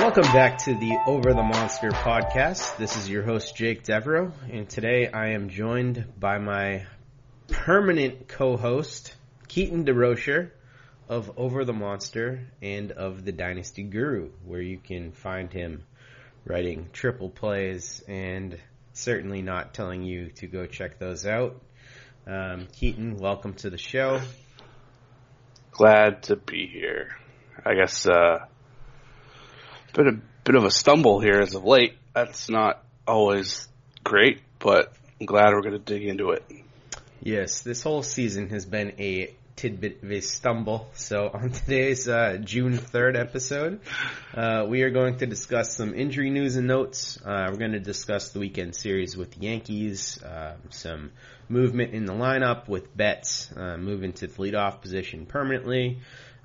Welcome back to the Over the Monster podcast. This is your host, Jake Devereaux, and today I am joined by my permanent co-host, Keaton DeRocher of Over the Monster and of the Dynasty Guru, where you can find him writing triple plays and certainly not telling you to go check those out. Um, Keaton, welcome to the show. Glad to be here. I guess uh, been a bit of a stumble here as of late. That's not always great, but I'm glad we're going to dig into it. Yes, this whole season has been a tidbit of a stumble. So on today's uh, June 3rd episode, uh, we are going to discuss some injury news and notes. Uh, we're going to discuss the weekend series with the Yankees, uh, some movement in the lineup with Betts uh, moving to the leadoff position permanently.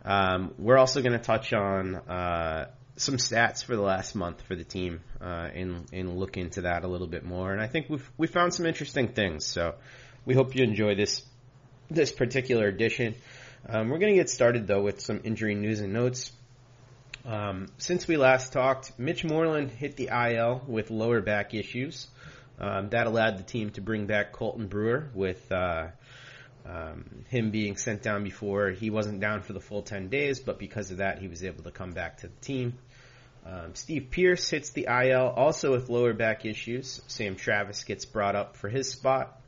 Um, we're also going to touch on uh, some stats for the last month for the team uh, and and look into that a little bit more. And I think we've we found some interesting things. So we hope you enjoy this this particular edition. Um, we're going to get started though with some injury news and notes. Um, since we last talked, Mitch Moreland hit the IL with lower back issues. Um, that allowed the team to bring back Colten Brewer with uh, um, him being sent down before. He wasn't down for the full 10 days, but because of that, he was able to come back to the team. Um, Steve Pearce hits the IL also with lower back issues. Sam Travis gets brought up for his spot.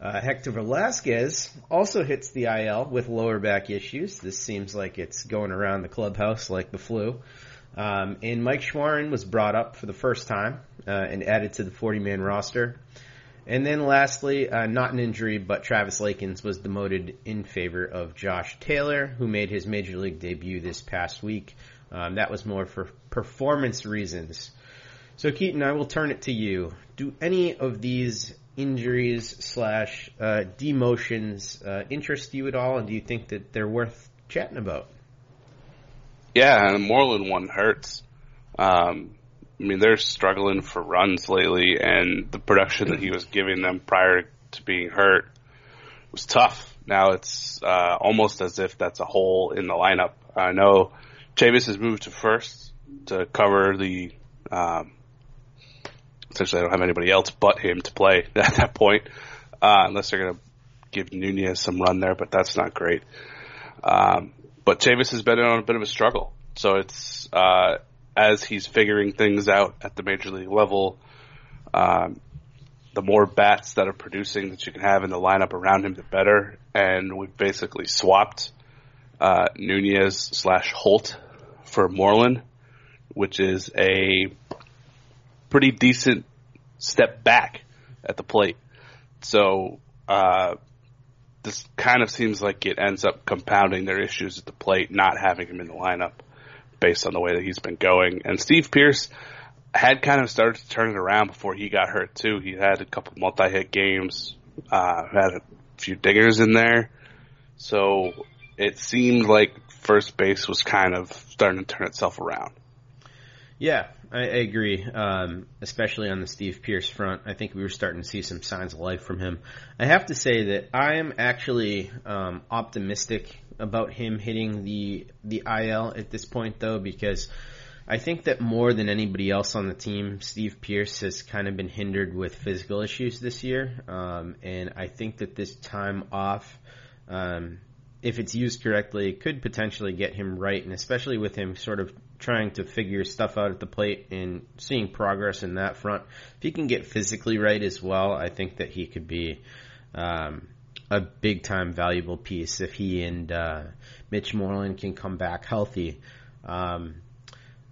Uh, Hector Velazquez also hits the IL with lower back issues. This seems like it's going around the clubhouse like the flu. Um, and Mike Shawaryn was brought up for the first time uh, and added to the 40-man roster. And then lastly, uh, not an injury, but Travis Lakins was demoted in favor of Josh Taylor, who made his major league debut this past week. Um, that was more for performance reasons. So Keaton, I will turn it to you. Do any of these injuries slash uh, demotions uh, interest you at all, and do you think that they're worth chatting about? Yeah, and the Moreland one hurts. Um, I mean, they're struggling for runs lately, and the production that he was giving them prior to being hurt was tough. Now it's uh, almost as if that's a hole in the lineup. I know Chavis has moved to first to cover the. Um, essentially, I don't have anybody else but him to play at that point, uh, unless they're going to give Nunez some run there, but that's not great. Um, but Chavis has been on a bit of a struggle, so it's uh, as he's figuring things out at the major league level, um, the more bats that are producing that you can have in the lineup around him, the better. And we've basically swapped uh, Nunez slash Holt for Moreland, which is a pretty decent step back at the plate. So uh, this kind of seems like it ends up compounding their issues at the plate, not having him in the lineup based on the way that he's been going. And Steve Pearce had kind of started to turn it around before he got hurt too. He had a couple multi-hit games, uh, had a few dingers in there. So it seemed like first base was kind of starting to turn itself around. Yeah, I, I agree. Um, especially on the Steve Pearce front, I think we were starting to see some signs of life from him. I have to say that I am actually um, optimistic about him hitting the the IL at this point, though, because I think that more than anybody else on the team, Steve Pearce has kind of been hindered with physical issues this year, um, and I think that this time off. Um, if it's used correctly, could potentially get him right, and especially with him sort of trying to figure stuff out at the plate and seeing progress in that front. If he can get physically right as well, I think that he could be um, a big time valuable piece if he and uh, Mitch Moreland can come back healthy. Um,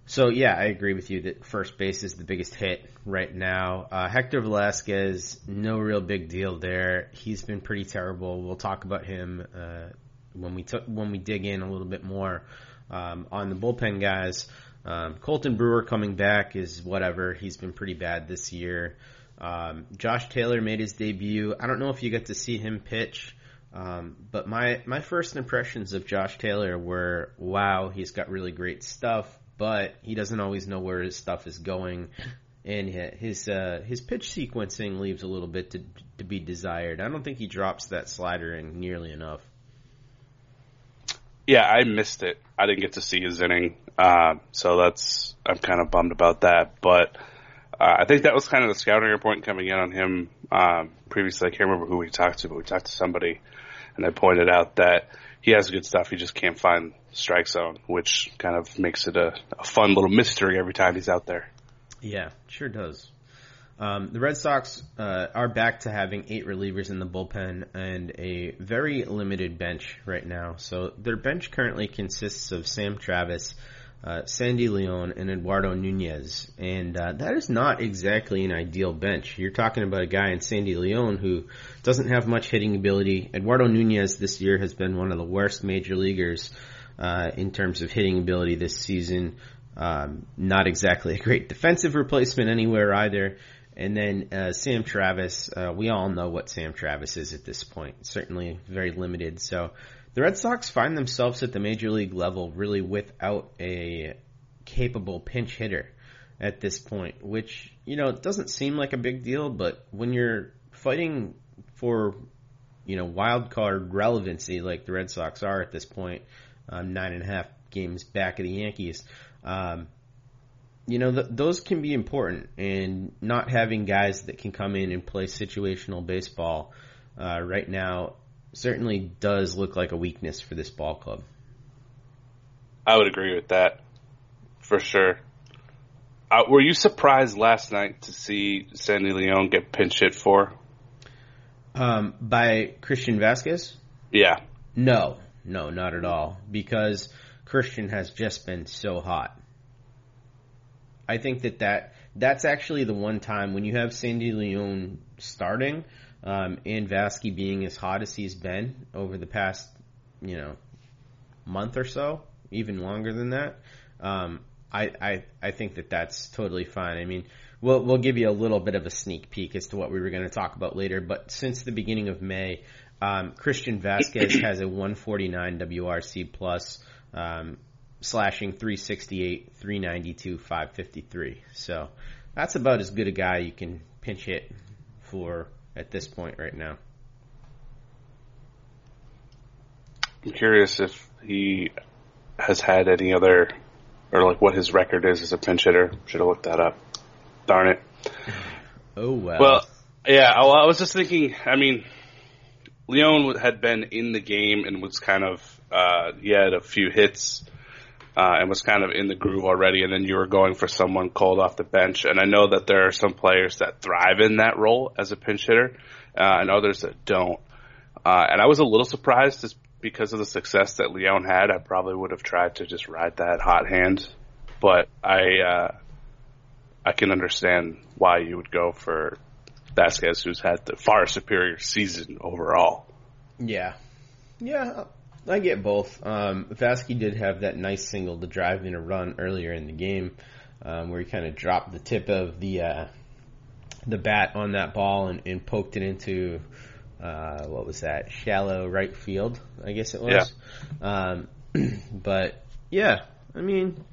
so yeah, I agree with you that first base is the biggest hit right now. Uh, Hector Velazquez, no real big deal there. He's been pretty terrible. We'll talk about him uh, when we took when we dig in a little bit more um, on the bullpen guys. Um, Colten Brewer coming back is whatever. He's been pretty bad this year. Um, Josh Taylor made his debut. I don't know if you get to see him pitch, um, but my my first impressions of Josh Taylor were, wow, he's got really great stuff but he doesn't always know where his stuff is going, and his uh, his pitch sequencing leaves a little bit to to be desired. I don't think he drops that slider in nearly enough. Yeah, I missed it. I didn't get to see his inning, uh, so that's I'm kind of bummed about that. But uh, I think that was kind of the scouting report coming in on him um, previously. I can't remember who we talked to, but we talked to somebody, and they pointed out that he has good stuff. He just can't find strike zone, which kind of makes it a, a fun little mystery every time he's out there. Yeah, sure does. Um, the Red Sox uh, are back to having eight relievers in the bullpen and a very limited bench right now. So their bench currently consists of Sam Travis, uh, Sandy Leon, and Eduardo Nunez. And uh, that is not exactly an ideal bench. You're talking about a guy in Sandy Leon who doesn't have much hitting ability. Eduardo Nunez this year has been one of the worst major leaguers uh, in terms of hitting ability this season. Um, not exactly a great defensive replacement anywhere either. And then uh, Sam Travis, uh, we all know what Sam Travis is at this point. Certainly very limited. So the Red Sox find themselves at the major league level really without a capable pinch hitter at this point, which, you know, it doesn't seem like a big deal, but when you're fighting for, you know, wild card relevancy like the Red Sox are at this point, um, nine and a half games back of the Yankees, um, you know, th- those can be important and not having guys that can come in and play situational baseball, uh, right now certainly does look like a weakness for this ball club. I would agree with that for sure. Uh, were you surprised last night to see Sandy Leon get pinch hit for? Um, by Christian Vazquez? Yeah. No, no, not at all. Because Christian has just been so hot. I think that, that that's actually the one time when you have Sandy Leon starting, um, and Vasky being as hot as he's been over the past, you know, month or so, even longer than that, um, I, I, I think that that's totally fine. I mean, we'll, we'll give you a little bit of a sneak peek as to what we were going to talk about later, but since the beginning of May, um, Christian Vazquez has a 149 WRC plus, um, slashing 368, 392, 553. So that's about as good a guy you can pinch hit for at this point right now. I'm curious if he has had any other, or like what his record is as a pinch hitter. Should have looked that up. Darn it. Oh well. Well, yeah. Well, I was just thinking. I mean, Leon had been in the game and was kind of uh, he had a few hits uh, and was kind of in the groove already, and then you were going for someone cold off the bench. And I know that there are some players that thrive in that role as a pinch hitter, uh, and others that don't. Uh, and I was a little surprised just because of the success that Leon had. I probably would have tried to just ride that hot hand, but I uh, I can understand why you would go for Vazquez, who's had the far superior season overall. Yeah, yeah, I get both. Um, Vazquez did have that nice single to drive in a run earlier in the game, um, where he kind of dropped the tip of the uh, the bat on that ball and, and poked it into uh, what was that shallow right field, I guess it was. Yeah. Um, but yeah, I mean,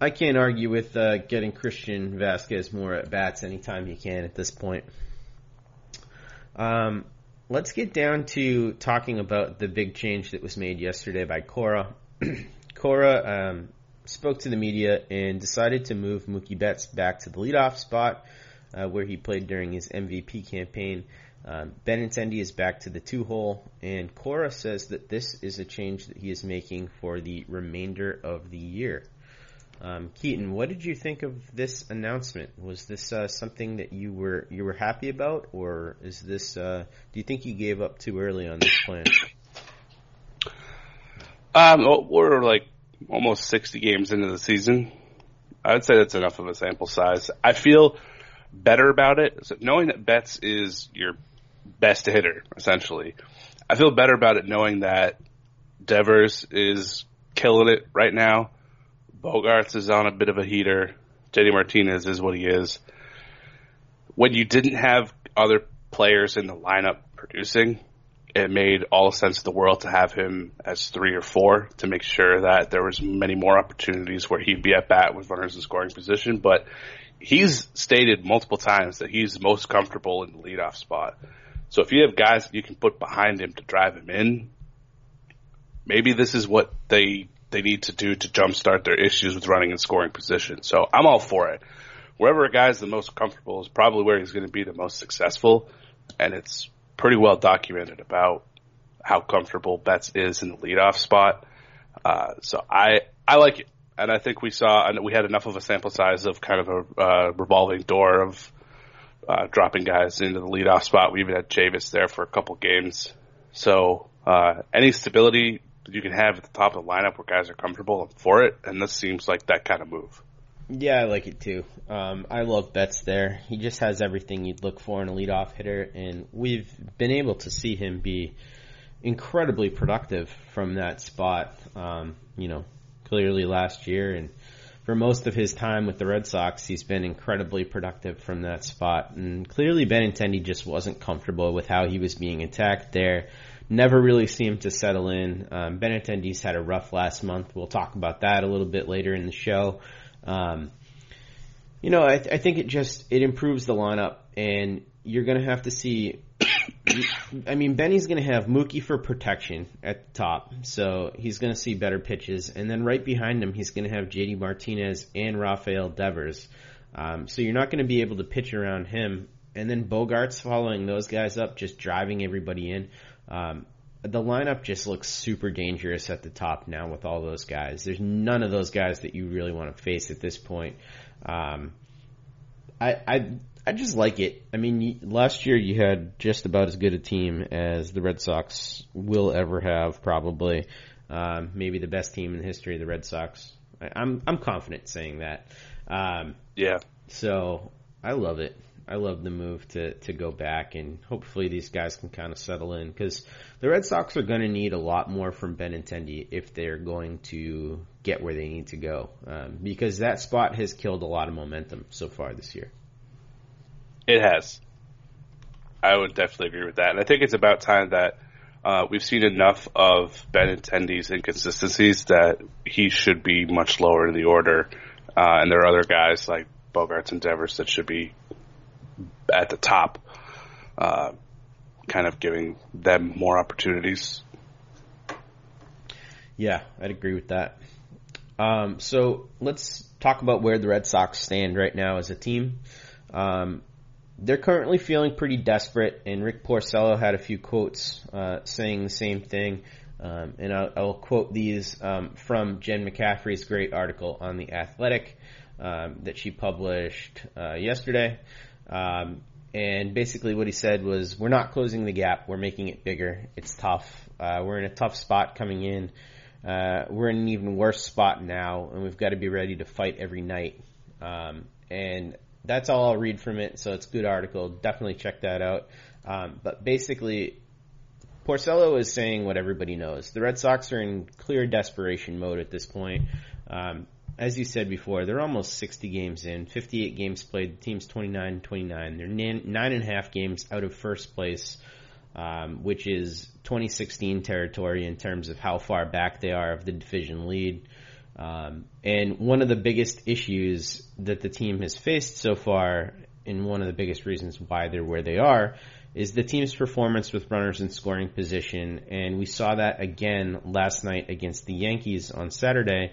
I can't argue with uh, getting Christian Vazquez more at bats anytime you can at this point. Um, let's get down to talking about the big change that was made yesterday by Cora. Cora um, spoke to the media and decided to move Mookie Betts back to the leadoff spot uh, where he played during his MVP campaign. Um, Benintendi is back to the two hole, and Cora says that this is a change that he is making for the remainder of the year. Um, Keaton, what did you think of this announcement? Was this uh, something that you were you were happy about, or is this? Uh, do you think you gave up too early on this plan? Um, we're like almost sixty games into the season. I'd say that's enough of a sample size. I feel better about it, so knowing that Betts is your best hitter essentially. I feel better about it knowing that Devers is killing it right now Bogaerts is on a bit of a heater. JD Martinez is what he is. When you didn't have other players in the lineup producing, it made all the sense in the world to have him as three or four to make sure that there was many more opportunities where he'd be at bat with runners in scoring position. But he's stated multiple times that he's most comfortable in the leadoff spot. So if you have guys you can put behind him to drive him in, maybe this is what they they need to do to jumpstart their issues with running and scoring position. So I'm all for it. Wherever a guy's the most comfortable is probably where he's going to be the most successful, and it's pretty well documented about how comfortable Betts is in the leadoff spot. Uh, so I I like it, and I think we saw and we had enough of a sample size of kind of a uh, revolving door of uh, dropping guys into the leadoff spot. We even had Chavis there for a couple games. So uh, any stability you can have at the top of the lineup where guys are comfortable and for it, and this seems like that kind of move. Yeah, I like it too. Um, I love Betts there. He just has everything you'd look for in a leadoff hitter, and we've been able to see him be incredibly productive from that spot. Um, you know, clearly last year, and for most of his time with the Red Sox, he's been incredibly productive from that spot. And clearly, Benintendi just wasn't comfortable with how he was being attacked there never really seemed to settle in. Um, Benintendi's had a rough last month. We'll talk about that a little bit later in the show. Um, you know, I, I think it just it improves the lineup, and you're going to have to see. I mean, Benny's going to have Mookie for protection at the top, so he's going to see better pitches, and then right behind him, he's going to have JD Martinez and Rafael Devers. Um, so you're not going to be able to pitch around him, and then Bogaerts following those guys up, just driving everybody in. Um, the lineup just looks super dangerous at the top now with all those guys. There's none of those guys that you really want to face at this point. Um, I, I, I just like it. I mean, last year you had just about as good a team as the Red Sox will ever have, probably. Um, maybe the best team in the history of the Red Sox. I, I'm, I'm confident saying that. Um, yeah. So I love it. I love the move to to go back and hopefully these guys can kind of settle in because the Red Sox are going to need a lot more from Benintendi if they're going to get where they need to go um, because that spot has killed a lot of momentum so far this year. It has. I would definitely agree with that, and I think it's about time that uh, we've seen enough of Benintendi's inconsistencies that he should be much lower in the order, uh, and there are other guys like Bogaerts and Devers that should be at the top, uh, kind of giving them more opportunities. Yeah, I'd agree with that. Um, so let's talk about where the Red Sox stand right now as a team. Um, they're currently feeling pretty desperate, and Rick Porcello had a few quotes uh, saying the same thing. Um, and I'll, I'll, quote these um, from Jen McCaffrey's great article on The Athletic um, that she published uh, yesterday. Um, and basically, what he said was, "We're not closing the gap. We're making it bigger. It's tough. Uh, we're in a tough spot coming in. Uh, we're in an even worse spot now, and we've got to be ready to fight every night." Um, and that's all I'll read from it. So it's a good article. Definitely check that out. Um, but basically, Porcello is saying what everybody knows. The Red Sox are in clear desperation mode at this point. Um, as you said before, they're almost 60 games in, 58 games played. The team's 29 29. They're nine and a half games out of first place, um, which is 2016 territory in terms of how far back they are of the division lead. Um, and one of the biggest issues that the team has faced so far, and one of the biggest reasons why they're where they are, is the team's performance with runners in scoring position. And we saw that again last night against the Yankees on Saturday.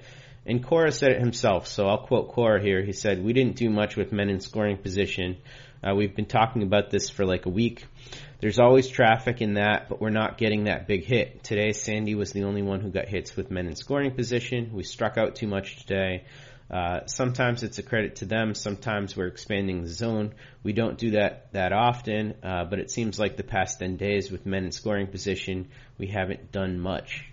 And Cora said it himself, so I'll quote Cora here. He said, We didn't do much with men in scoring position. Uh, we've been talking about this for like a week. There's always traffic in that, but we're not getting that big hit. Today, Sandy was the only one who got hits with men in scoring position. We struck out too much today. Uh, sometimes it's a credit to them. Sometimes we're expanding the zone. We don't do that that often, uh, but it seems like the past 10 days with men in scoring position, we haven't done much.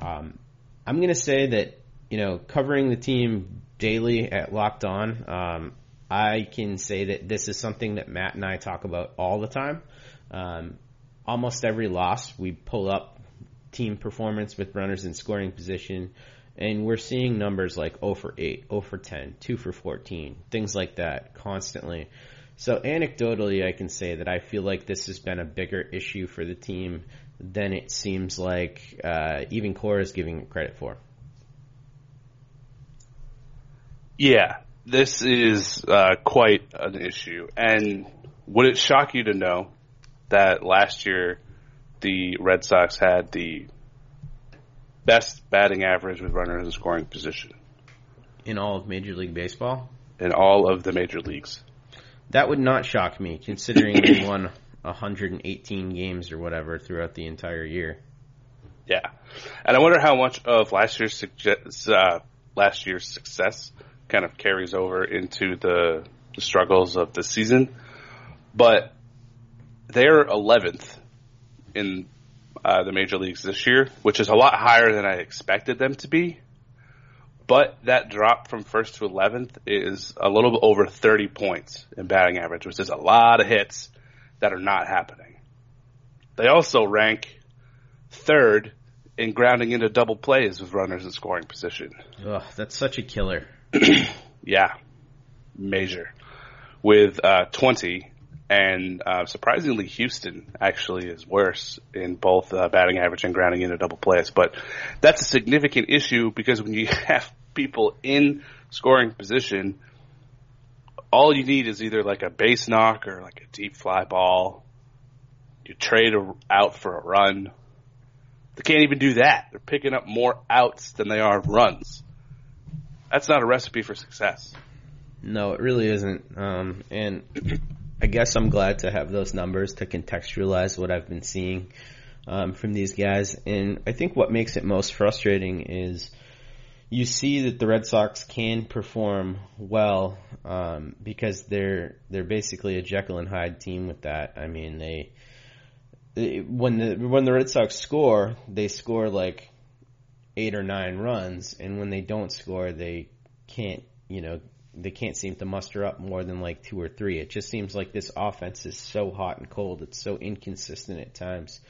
Um, I'm going to say that, you know, covering the team daily at Locked On, um, I can say that this is something that Matt and I talk about all the time. Um, almost every loss, we pull up team performance with runners in scoring position, and we're seeing numbers like 0 for 8, 0 for 10, 2 for 14, things like that constantly. So anecdotally, I can say that I feel like this has been a bigger issue for the team than it seems like uh, even Cora is giving it credit for. Yeah, this is uh, quite an issue. And would it shock you to know that last year the Red Sox had the best batting average with runners in scoring position in all of Major League Baseball? In all of the major leagues. That would not shock me, considering they won 118 games or whatever throughout the entire year. Yeah, and I wonder how much of last year's uh, last year's success kind of carries over into the, the struggles of the season. But they're 11th in uh, the major leagues this year, which is a lot higher than I expected them to be. But that drop from first to 11th is a little over 30 points in batting average, which is a lot of hits that are not happening. They also rank third in grounding into double plays with runners in scoring position. Ugh, that's such a killer. yeah, major. With uh, 20 and uh, surprisingly, Houston actually is worse in both uh, batting average and grounding into double plays. But that's a significant issue because when you have people in scoring position, all you need is either like a base knock or like a deep fly ball. You trade a, out for a run. They can't even do that. They're picking up more outs than they are runs. That's not a recipe for success. No, it really isn't. Um, and I guess I'm glad to have those numbers to contextualize what I've been seeing um, from these guys. And I think what makes it most frustrating is you see that the Red Sox can perform well um, because they're they're basically a Jekyll and Hyde team with that. I mean, they, they when the when the Red Sox score, they score like eight or nine runs, and when they don't score, they can't you know they can't seem to muster up more than like two or three. It just seems like this offense is so hot and cold. It's so inconsistent at times,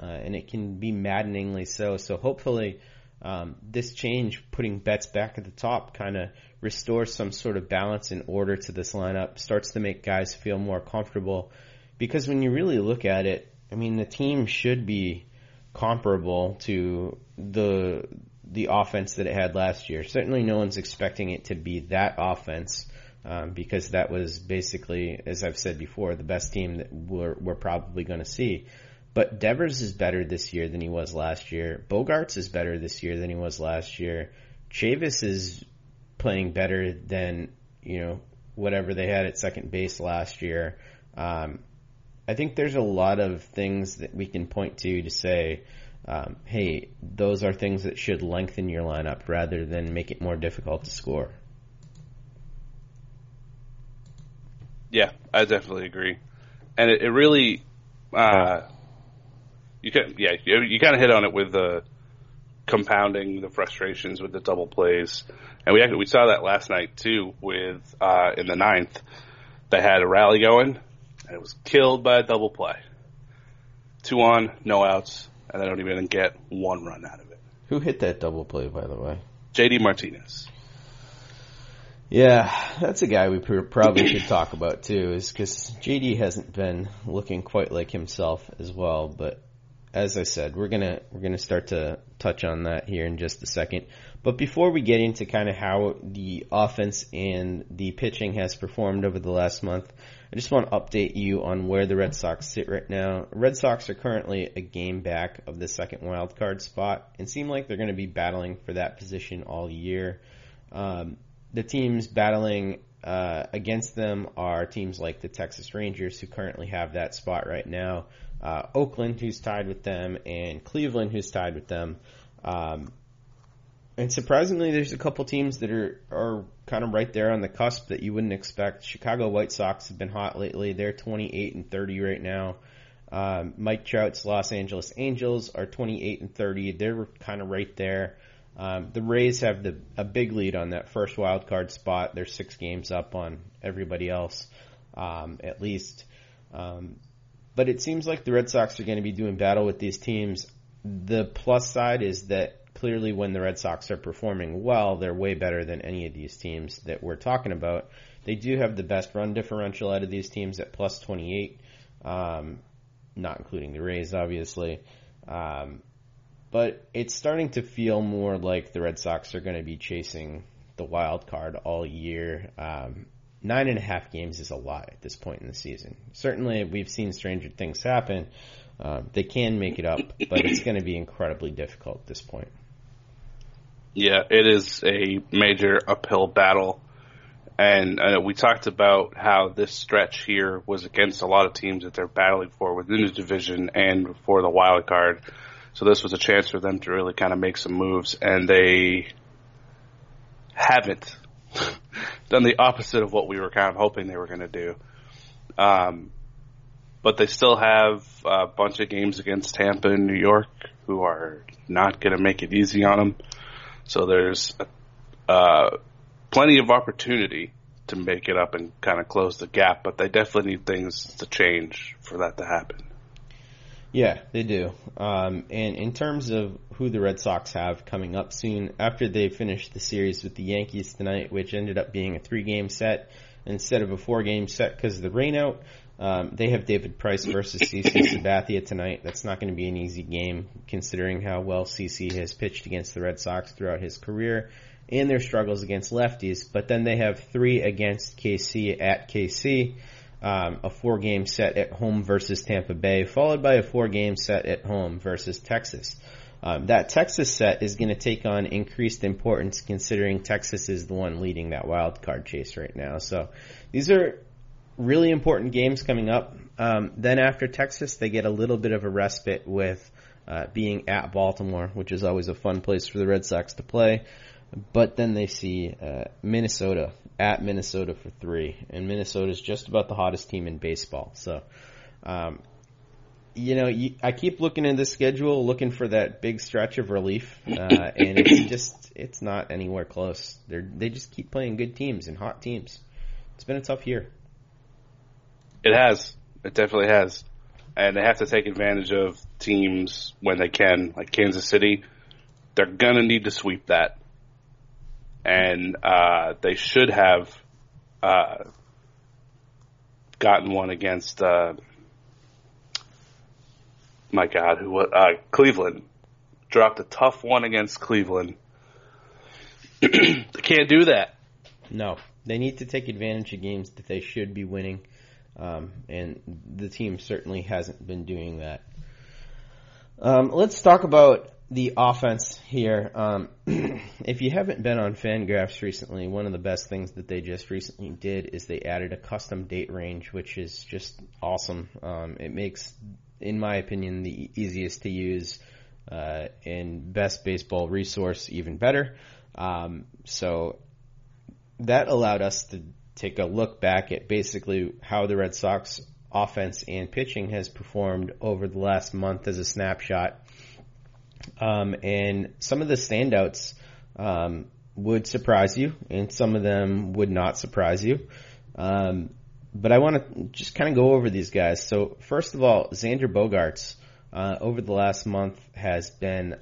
uh, and it can be maddeningly so. So hopefully, um, this change, putting Betts back at the top, kind of restores some sort of balance and order to this lineup. Starts to make guys feel more comfortable, because when you really look at it, I mean, the team should be comparable to the the offense that it had last year. Certainly, no one's expecting it to be that offense um, because that was basically, as I've said before, the best team that we're, we're probably going to see. But Devers is better this year than he was last year. Bogaerts is better this year than he was last year. Chavis is playing better than you know whatever they had at second base last year. Um, I think there's a lot of things that we can point to to say um, hey, those are things that should lengthen your lineup rather than make it more difficult to score. Yeah, I definitely agree, and it, it really, uh, you can, yeah, you, you kind of hit on it with the compounding the frustrations with the double plays, and we actually, we saw that last night too with uh, in the ninth. They had a rally going, and it was killed by a double play. Two on, no outs, and they don't even get one run out of it. Who hit that double play, by the way? JD Martinez. Yeah, that's a guy we probably should talk about too, is because JD hasn't been looking quite like himself as well. But as I said, we're gonna we're gonna start to touch on that here in just a second. But before we get into kind of how the offense and the pitching has performed over the last month, I just want to update you on where the Red Sox sit right now. Red Sox are currently a game back of the second wild card spot and seem like they're going to be battling for that position all year. Um, the teams battling uh, against them are teams like the Texas Rangers, who currently have that spot right now, uh, Oakland, who's tied with them, and Cleveland, who's tied with them. Um, and surprisingly, there's a couple teams that are are kind of right there on the cusp that you wouldn't expect. Chicago White Sox have been hot lately; they're 28 and 30 right now. Um, Mike Trout's Los Angeles Angels are 28 and 30; they're kind of right there. Um, the Rays have the a big lead on that first wild card spot. They're six games up on everybody else, um, at least. Um, but it seems like the Red Sox are going to be doing battle with these teams. The plus side is that clearly when the Red Sox are performing well, they're way better than any of these teams that we're talking about. They do have the best run differential out of these teams at plus 28, um, not including the Rays, obviously. Um, but it's starting to feel more like the Red Sox are going to be chasing the wild card all year. Um, nine and a half games is a lot at this point in the season. Certainly, we've seen stranger things happen. Uh, they can make it up, but it's going to be incredibly difficult at this point. Yeah, it is a major uphill battle. And uh, we talked about how this stretch here was against a lot of teams that they're battling for within the division and for the wild card. So this was a chance for them to really kind of make some moves, and they haven't done the opposite of what we were kind of hoping they were going to do. Um, but they still have a bunch of games against Tampa and New York, who are not going to make it easy on them. So there's uh, plenty of opportunity to make it up and kind of close the gap, but they definitely need things to change for that to happen. Yeah, they do. Um, and in terms of who the Red Sox have coming up soon, after they finish the series with the Yankees tonight, which ended up being a three-game set instead of a four-game set because of the rainout, um, they have David Price versus CC Sabathia tonight. That's not going to be an easy game considering how well CC has pitched against the Red Sox throughout his career and their struggles against lefties. But then they have three against KC at KC um, a four game set at home versus Tampa Bay, followed by a four game set at home versus Texas. Um, that Texas set is going to take on increased importance considering Texas is the one leading that wild card chase right now. So these are really important games coming up. Um, then after Texas, they get a little bit of a respite with uh, being at Baltimore, which is always a fun place for the Red Sox to play. But then they see uh, Minnesota at Minnesota for three, and Minnesota is just about the hottest team in baseball. So, um, you know, you, I keep looking at the schedule, looking for that big stretch of relief, uh, and it's just it's not anywhere close. They they just keep playing good teams and hot teams. It's been a tough year. It has. It definitely has. And they have to take advantage of teams when they can, like Kansas City. They're gonna need to sweep that and uh, they should have uh, gotten one against uh, my God, who uh, Cleveland dropped a tough one against Cleveland. they can't do that. No, they need to take advantage of games that they should be winning, um, and the team certainly hasn't been doing that. Um, let's talk about the offense here. Um, if you haven't been on Fangraphs recently, one of the best things that they just recently did is they added a custom date range, which is just awesome. Um, it makes, in my opinion, the easiest to use uh, and best baseball resource even better. Um, so that allowed us to take a look back at basically how the Red Sox offense and pitching has performed over the last month as a snapshot. Um, and some of the standouts um, would surprise you, and some of them would not surprise you. Um, but I want to just kind of go over these guys. So first of all, Xander Bogaerts uh, over the last month has been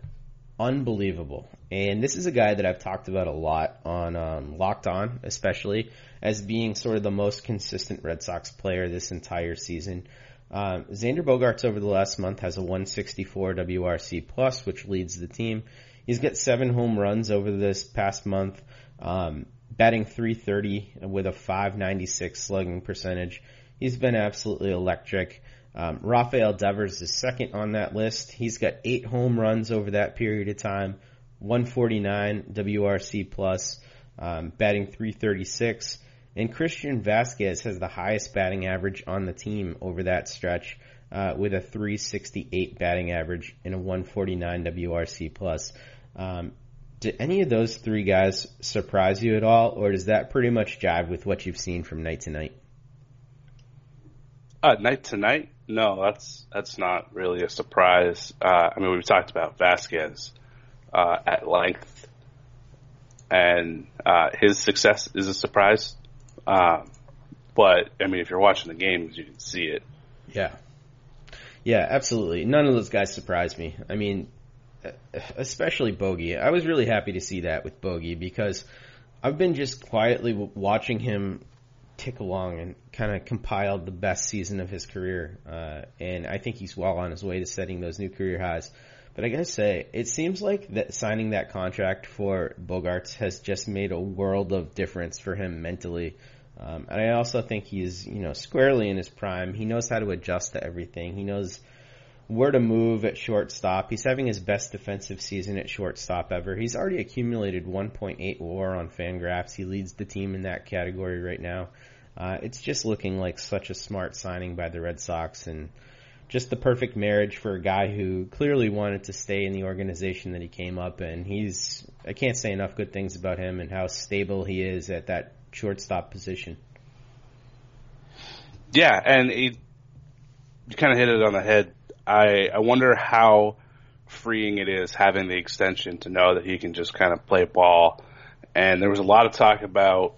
unbelievable, and this is a guy that I've talked about a lot on um, Locked On, especially as being sort of the most consistent Red Sox player this entire season. Um, Xander Bogaerts over the last month has a 164 WRC plus, which leads the team. He's got seven home runs over this past month, um, batting 330 with a 596 slugging percentage. He's been absolutely electric. Um, Rafael Devers is second on that list. He's got eight home runs over that period of time, 149 WRC plus, um, batting 336. And Christian Vazquez has the highest batting average on the team over that stretch, uh, with a 368 batting average and a 149 WRC plus. Um, did any of those three guys surprise you at all, or does that pretty much jive with what you've seen from night to night? Uh, night to night? No, that's that's not really a surprise. Uh, I mean, we've talked about Vazquez uh, at length, and uh, his success is a surprise. Um, but I mean, if you're watching the games, you can see it. Yeah, yeah, absolutely. None of those guys surprised me. I mean, especially Bogey. I was really happy to see that with Bogey because I've been just quietly watching him tick along and kind of compiled the best season of his career. Uh, and I think he's well on his way to setting those new career highs. But I gotta say, it seems like that signing that contract for Bogaerts has just made a world of difference for him mentally. Um, and I also think he's, you know, squarely in his prime. He knows how to adjust to everything. He knows where to move at shortstop. He's having his best defensive season at shortstop ever. He's already accumulated 1.8 WAR on Fangraphs. He leads the team in that category right now. Uh, it's just looking like such a smart signing by the Red Sox and just the perfect marriage for a guy who clearly wanted to stay in the organization that he came up in. He's I can't say enough good things about him and how stable he is at that shortstop position. Yeah, and he, you kind of hit it on the head I I wonder how freeing it is having the extension to know that he can just kind of play ball. And there was a lot of talk about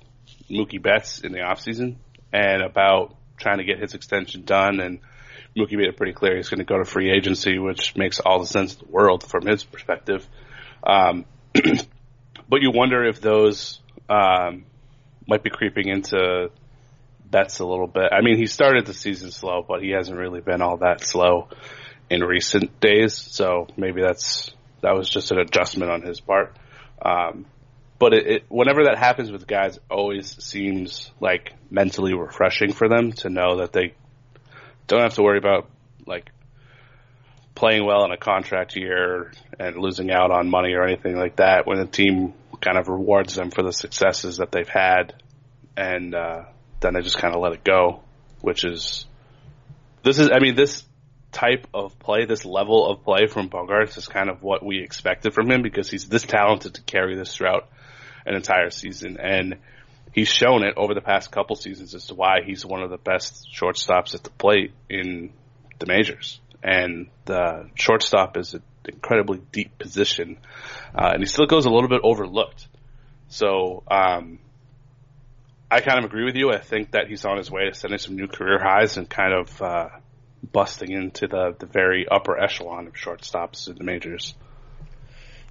Mookie Betts in the offseason and about trying to get his extension done. And Mookie made it pretty clear he's going to go to free agency, which makes all the sense in the world from his perspective. Um, but you wonder if those um, might be creeping into Betts a little bit. I mean, he started the season slow, but he hasn't really been all that slow in recent days. So maybe that's that was just an adjustment on his part. Um, but it, it, whenever that happens with guys, always seems like mentally refreshing for them to know that they don't have to worry about like playing well in a contract year and losing out on money or anything like that. When the team kind of rewards them for the successes that they've had, and uh, then they just kind of let it go, which is this is I mean this type of play, this level of play from Bogaerts is kind of what we expected from him because he's this talented to carry this throughout an entire season. And he's shown it over the past couple seasons as to why he's one of the best shortstops at the plate in the majors. And the shortstop is an incredibly deep position, uh, and he still goes a little bit overlooked. So, um, I kind of agree with you. I think that he's on his way to setting some new career highs and kind of uh, busting into the, the very upper echelon of shortstops in the majors.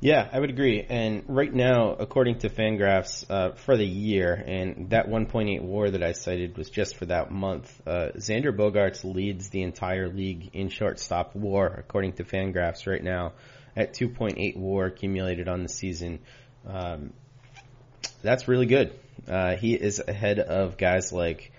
Yeah, I would agree. And right now, according to Fangraphs, uh, for the year, and that 1.8 WAR that I cited was just for that month. Uh, Xander Bogaerts leads the entire league in shortstop WAR, according to Fangraphs right now, at 2.8 WAR accumulated on the season. Um, that's really good. Uh, he is ahead of guys like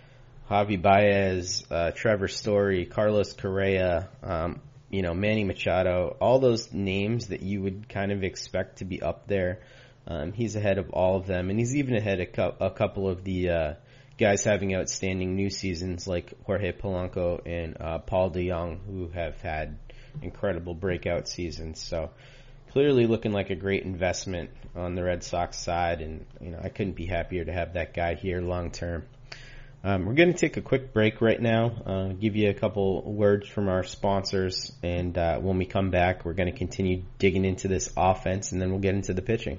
Javi Baez, uh, Trevor Story, Carlos Correa, um, you know, Manny Machado, all those names that you would kind of expect to be up there. Um, he's ahead of all of them, and he's even ahead of a couple of the uh, guys having outstanding new seasons like Jorge Polanco and uh, Paul DeJong, who have had incredible breakout seasons. So clearly looking like a great investment on the Red Sox side, and you know I couldn't be happier to have that guy here long term. Um, we're going to take a quick break right now, uh, give you a couple words from our sponsors, and uh, when we come back, we're going to continue digging into this offense, and then we'll get into the pitching.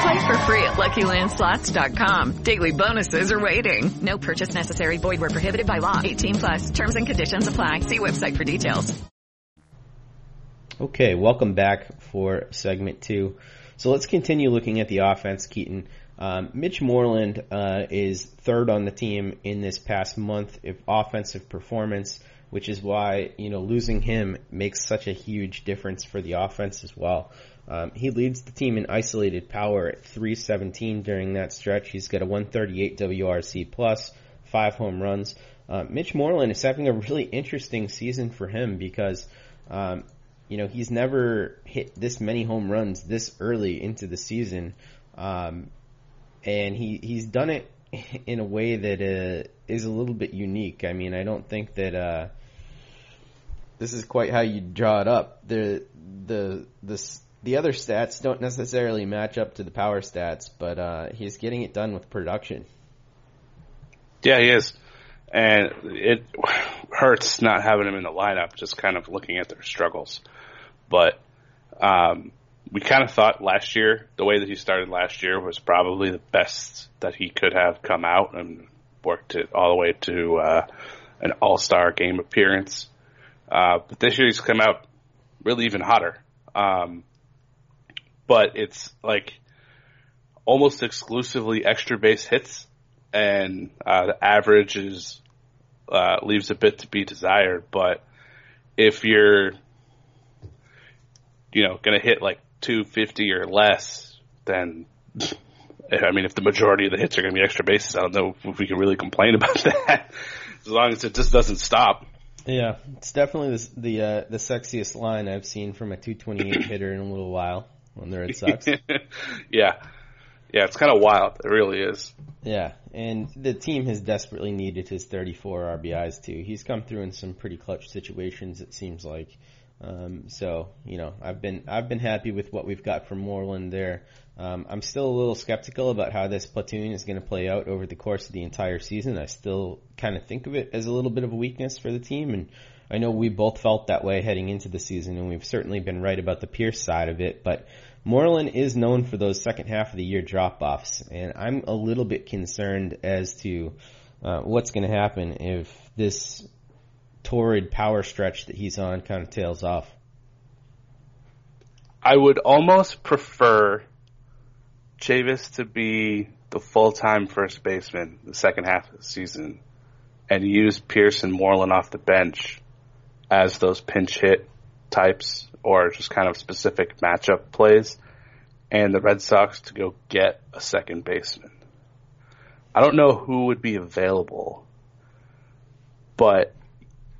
Play for free at LuckyLandSlots.com. Daily bonuses are waiting. No purchase necessary. Void where prohibited by law. 18 plus. Terms and conditions apply. See website for details. Okay, welcome back for segment two. So let's continue looking at the offense, Keaton. Um, Mitch Moreland uh, is third on the team in this past month of offensive performance, which is why you know losing him makes such a huge difference for the offense as well. Um, he leads the team in isolated power at 317 during that stretch. He's got a 138 WRC plus, five home runs. Uh, Mitch Moreland is having a really interesting season for him because, um, you know, he's never hit this many home runs this early into the season. Um, and he, he's done it in a way that uh, is a little bit unique. I mean, I don't think that uh, this is quite how you draw it up. The the the the other stats don't necessarily match up to the power stats, but uh, he's getting it done with production. Yeah, he is, and it hurts not having him in the lineup. Just kind of looking at their struggles, but um, we kind of thought last year the way that he started last year was probably the best that he could have come out and worked it all the way to uh, an All Star game appearance. Uh, but this year he's come out really even hotter. Um, but it's like almost exclusively extra base hits, and uh, the average is uh, leaves a bit to be desired. But if you're, you know, going to hit like 250 or less, then I mean, if the majority of the hits are going to be extra bases, I don't know if we can really complain about that. as long as it just doesn't stop. Yeah, it's definitely the the, uh, the sexiest line I've seen from a 228 hitter in a little while on the Red Sox. yeah, yeah, it's kind of wild. It really is. Yeah, and the team has desperately needed his 34 RBIs too. He's come through in some pretty clutch situations. It seems like. Um, so you know, I've been I've been happy with what we've got from Moreland there. Um, I'm still a little skeptical about how this platoon is going to play out over the course of the entire season. I still kind of think of it as a little bit of a weakness for the team, and I know we both felt that way heading into the season, and we've certainly been right about the Pearce side of it. But Moreland is known for those second half of the year drop offs, and I'm a little bit concerned as to uh, what's going to happen if this torrid power stretch that he's on kind of tails off. I would almost prefer Chavis to be the full time first baseman the second half of the season and use Pearce and Moreland off the bench as those pinch hit types or just kind of specific matchup plays and the Red Sox to go get a second baseman. I don't know who would be available, but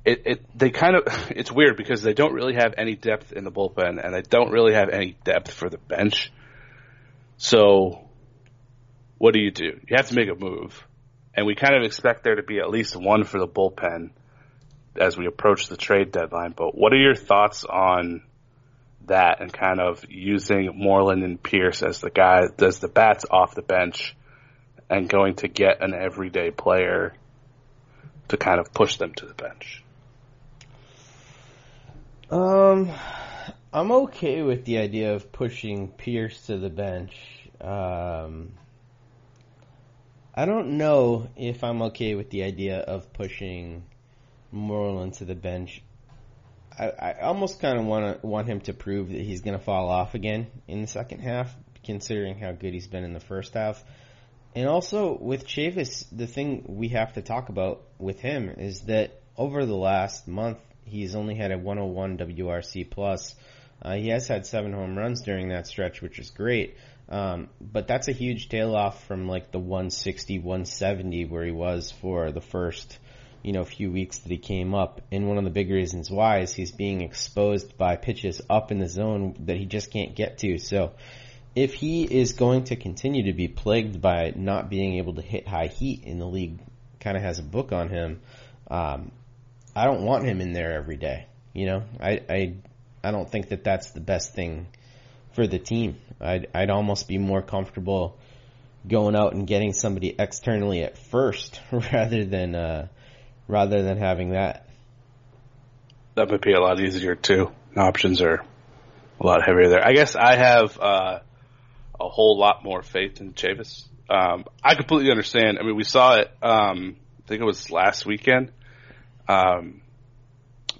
it, it they kind of it's weird because they don't really have any depth in the bullpen and they don't really have any depth for the bench. So what do you do? You have to make a move. And we kind of expect there to be at least one for the bullpen as we approach the trade deadline. But what are your thoughts on that and kind of using Moreland and Pearce as the guy does the bats off the bench and going to get an everyday player to kind of push them to the bench? Um, I'm okay with the idea of pushing Pearce to the bench. Um, I don't know if I'm okay with the idea of pushing Moreland to the bench. I, I almost kind of want to want him to prove that he's going to fall off again in the second half, considering how good he's been in the first half. And also with Chavis, the thing we have to talk about with him is that over the last month, he's only had a 101 WRC plus. Uh, he has had seven home runs during that stretch, which is great. Um, but that's a huge tail off from like the 160, 170 where he was for the first, you know, few weeks that he came up. And one of the big reasons why is he's being exposed by pitches up in the zone that he just can't get to. So if he is going to continue to be plagued by not being able to hit high heat in the league, kind of has a book on him. Um, I don't want him in there every day. You know, I, I, I don't think that that's the best thing for the team. I'd, I'd almost be more comfortable going out and getting somebody externally at first rather than, uh, rather than having that. That would be a lot easier too. Options are a lot heavier there. I guess I have, uh, a whole lot more faith in Chavis. Um, I completely understand. I mean, we saw it, um, I think it was last weekend. Um,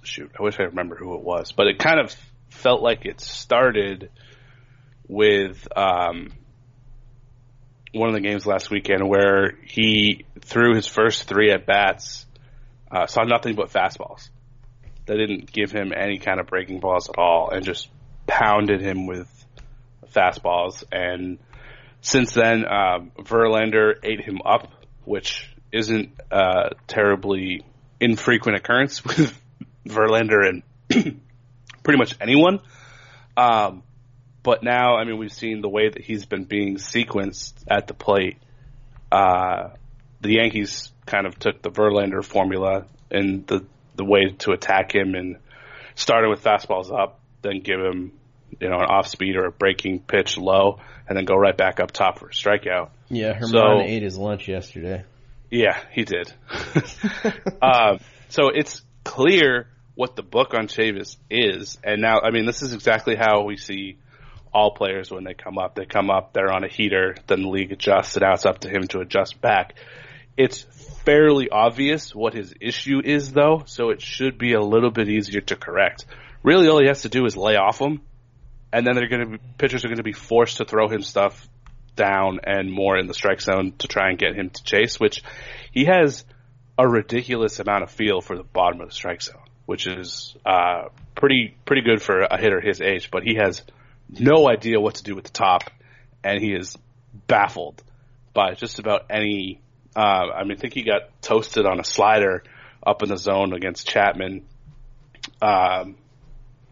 shoot, I wish I remember who it was, but it kind of felt like it started with um, one of the games last weekend where he threw his first three at bats, uh, saw nothing but fastballs. They didn't give him any kind of breaking balls at all, and just pounded him with fastballs. And since then, um, Verlander ate him up, which isn't a terribly infrequent occurrence with Verlander and pretty much anyone. Um, but now, I mean, we've seen the way that he's been being sequenced at the plate. Uh, the Yankees kind of took the Verlander formula and the the way to attack him and started with fastballs up, then give him you know an off speed or a breaking pitch low, and then go right back up top for a strikeout. Yeah, Herman So- ate his lunch yesterday. Yeah, he did. um, so it's clear what the book on Chavis is, and now I mean this is exactly how we see all players when they come up. They come up, they're on a heater, then the league adjusts, and now it's up to him to adjust back. It's fairly obvious what his issue is, though, so it should be a little bit easier to correct. Really, all he has to do is lay off him, and then they're going to pitchers are going to be forced to throw him stuff down and more in the strike zone to try and get him to chase, which he has a ridiculous amount of feel for the bottom of the strike zone, which is uh, pretty pretty good for a hitter his age. But he has no idea what to do with the top, and he is baffled by just about any. Uh, I mean, I think he got toasted on a slider up in the zone against Chapman. Um,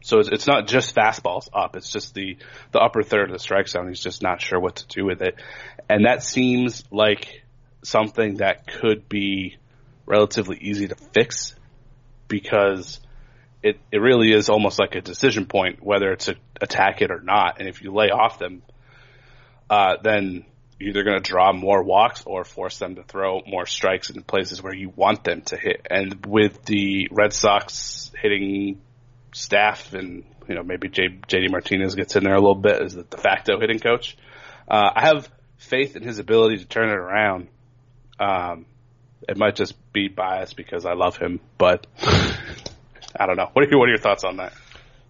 so it's, it's not just fastballs up; it's just the the upper third of the strike zone. He's just not sure what to do with it, and that seems like something that could be relatively easy to fix because it it really is almost like a decision point whether a attack it or not. And if you lay off them, uh, then you're either going to draw more walks or force them to throw more strikes in places where you want them to hit. And with the Red Sox hitting staff and you know maybe J, JD Martinez gets in there a little bit as the de facto hitting coach. Uh, I have faith in his ability to turn it around. Um, it might just be biased because I love him, but I don't know. What are your, what are your thoughts on that?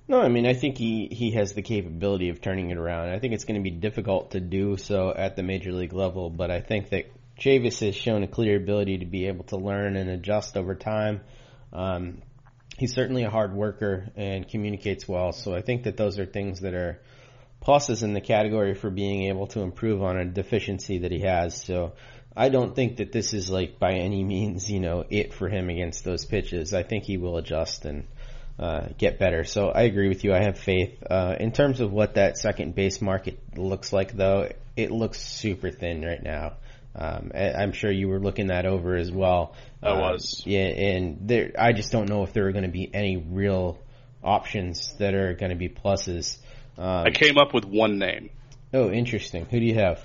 No, I mean, I think he, he has the capability of turning it around. I think it's going to be difficult to do so at the major league level, but I think that Chavis has shown a clear ability to be able to learn and adjust over time. Um, he's certainly a hard worker and communicates well, so I think that those are things that are pluses in the category for being able to improve on a deficiency that he has. So I don't think that this is like by any means, you know, it for him against those pitches. I think he will adjust and uh, get better. So I agree with you. I have faith. Uh, in terms of what that second base market looks like, though, it looks super thin right now. Um, I'm sure you were looking that over as well. I Um, was. Yeah, and there, I just don't know if there are going to be any real options that are going to be pluses. Um, I came up with one name. oh, interesting. Who do you have?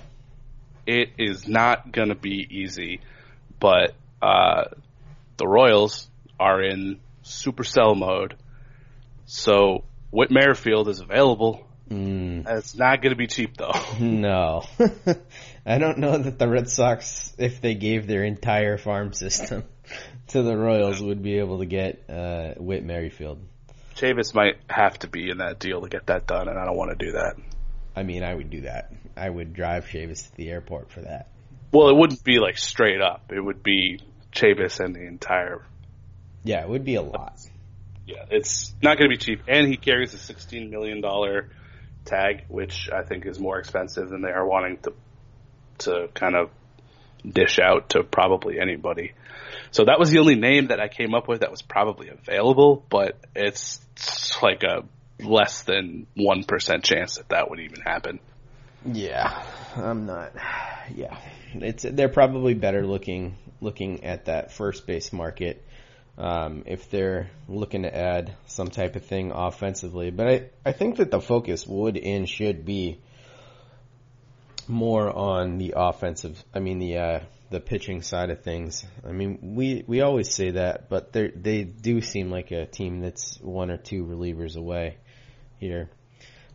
It is not going to be easy, but uh, the Royals are in supercell mode. So Whit Merrifield is available. Mm. It's not going to be cheap though. No. I don't know that the Red Sox, if they gave their entire farm system to the Royals, would be able to get uh, Whit Merrifield. Chavis might have to be in that deal to get that done, and I don't want to do that. I mean, I would do that. I would drive Chavis to the airport for that. Well, it wouldn't be like straight up. It would be Chavis and the entire. Yeah, it would be a lot. Yeah, it's not going to be cheap, and he carries a sixteen million dollar tag, which I think is more expensive than they are wanting to to kind of dish out to probably anybody. So that was the only name that I came up with that was probably available, but it's like a less than 1% chance that that would even happen. Yeah, I'm not. Yeah, it's they're probably better looking looking at that first base market um, if they're looking to add some type of thing offensively. But I I think that the focus would and should be more on the offensive. I mean the uh, the pitching side of things. I mean we we always say that, but they they do seem like a team that's one or two relievers away here.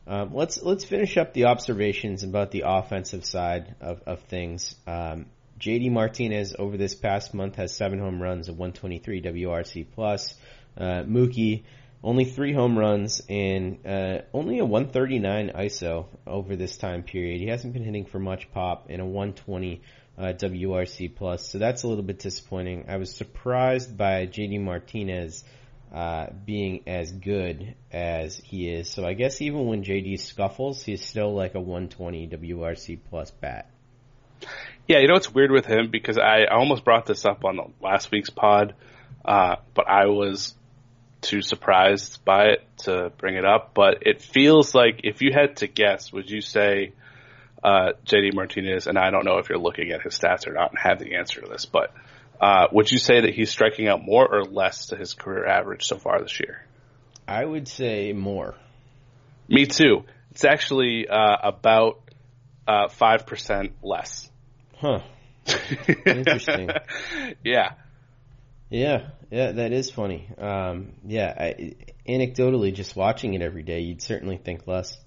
Um, let's let's finish up the observations about the offensive side of of things. Um, JD Martinez over this past month has seven home runs, a 123 WRC plus. Uh, Mookie only three home runs and uh, only a 139 ISO over this time period. He hasn't been hitting for much pop and a 120 uh, WRC plus, so that's a little bit disappointing. I was surprised by JD Martinez uh, being as good as he is. So I guess even when JD scuffles, he's still like a 120 WRC plus bat. Yeah, you know what's weird with him because I almost brought this up on the last week's pod, uh, but I was too surprised by it to bring it up. But it feels like if you had to guess, would you say uh, JD Martinez? And I don't know if you're looking at his stats or not and have the answer to this, but uh, would you say that he's striking out more or less to his career average so far this year? I would say more. Me too. It's actually uh, about uh, five percent less. Huh. Interesting. yeah. Yeah, yeah, that is funny. Um, yeah, I, anecdotally, just watching it every day, you'd certainly think less.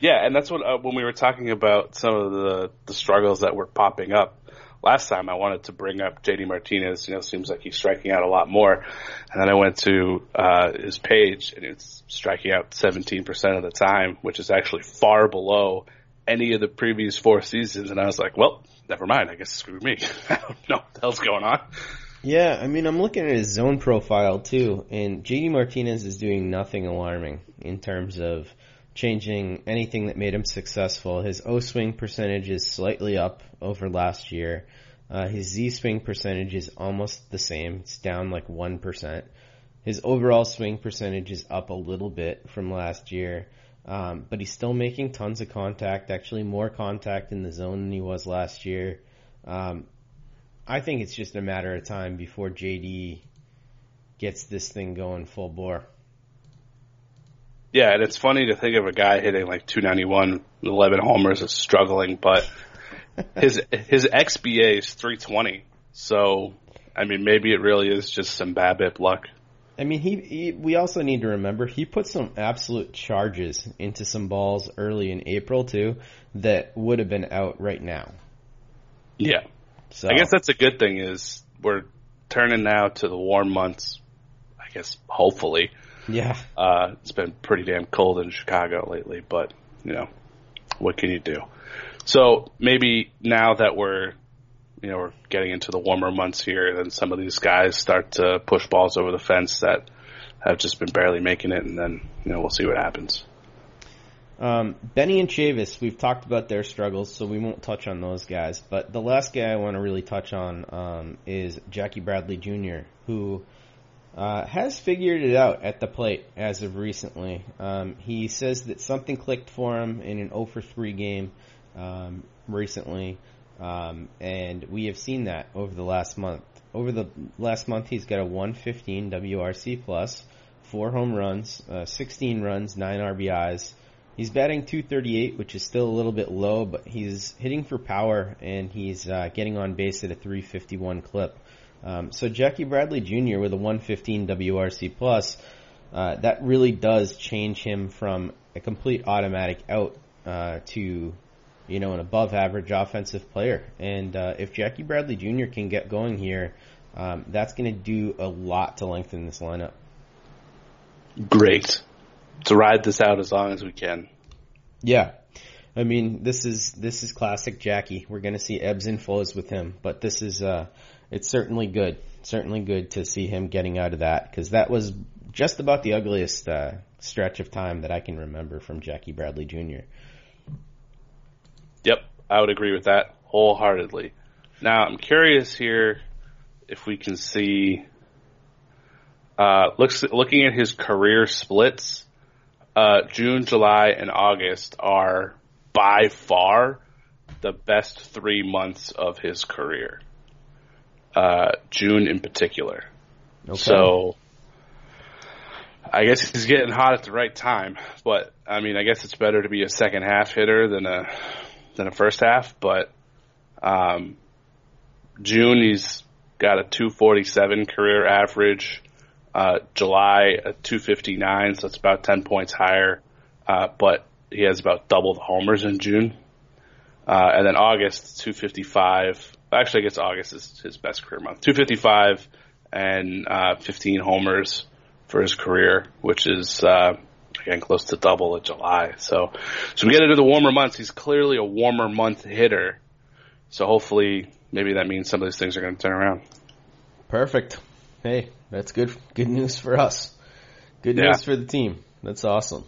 Yeah, and that's what uh, when we were talking about some of the the struggles that were popping up last time. I wanted to bring up JD Martinez. You know, seems like he's striking out a lot more, and then I went to uh, his page, and it's striking out 17% of the time, which is actually far below any of the previous four seasons. And I was like, well, never mind. I guess screw me. I don't know what the hell's going on. Yeah, I mean, I'm looking at his zone profile too, and JD Martinez is doing nothing alarming in terms of changing anything that made him successful. His O swing percentage is slightly up over last year. Uh, his Z swing percentage is almost the same. It's down like 1%. His overall swing percentage is up a little bit from last year. Um, but he's still making tons of contact, actually more contact in the zone than he was last year. Um, I think it's just a matter of time before JD gets this thing going full bore. Yeah, and it's funny to think of a guy hitting like 291, 11 homers is struggling, but his his XBA is 320. So, I mean, maybe it really is just some BABIP luck. I mean, he, he, we also need to remember he put some absolute charges into some balls early in April too that would have been out right now. Yeah. So I guess that's a good thing is we're turning now to the warm months. I guess hopefully. Yeah. Uh, it's been pretty damn cold in Chicago lately, but you know, what can you do? So maybe now that we're you know, we're getting into the warmer months here, and then some of these guys start to push balls over the fence that have just been barely making it, and then you know we'll see what happens. Um, Benny and Chavis, we've talked about their struggles, so we won't touch on those guys. But the last guy I want to really touch on um, is Jackie Bradley Jr., who uh, has figured it out at the plate as of recently. Um, he says that something clicked for him in an 0 for 3 game um, recently. Um, and we have seen that over the last month. Over the last month, he's got a 115 WRC plus, four home runs, uh, 16 runs, nine RBIs. He's batting 238, which is still a little bit low, but he's hitting for power and he's uh, getting on base at a 351 clip. Um, so Jackie Bradley Jr. with a 115 WRC plus, uh, that really does change him from a complete automatic out uh, to you know an above average offensive player. And uh, if Jackie Bradley Jr. can get going here, um, that's going to do a lot to lengthen this lineup. Great. To ride this out as long as we can. Yeah. I mean, this is this is classic Jackie. We're going to see ebbs and flows with him, but this is uh it's certainly good. Certainly good to see him getting out of that cuz that was just about the ugliest uh, stretch of time that I can remember from Jackie Bradley Jr. Yep, I would agree with that wholeheartedly. Now, I'm curious here if we can see uh, looks looking at his career splits. Uh, June, July, and August are by far the best three months of his career. Uh, June in particular. Okay. So I guess he's getting hot at the right time, but I mean, I guess it's better to be a second half hitter than a than a first half. But um, June, he's got a 247 career average. Uh, July, a 259, so it's about 10 points higher. Uh, but he has about double the homers in June. Uh, and then August, 255. Actually, I guess August is his best career month. 255 and uh, 15 homers for his career, which is uh, again close to double in July. So, so we get into the warmer months. He's clearly a warmer month hitter. So hopefully, maybe that means some of these things are going to turn around. Perfect. Hey, that's good. Good news for us. Good news for the team. That's awesome.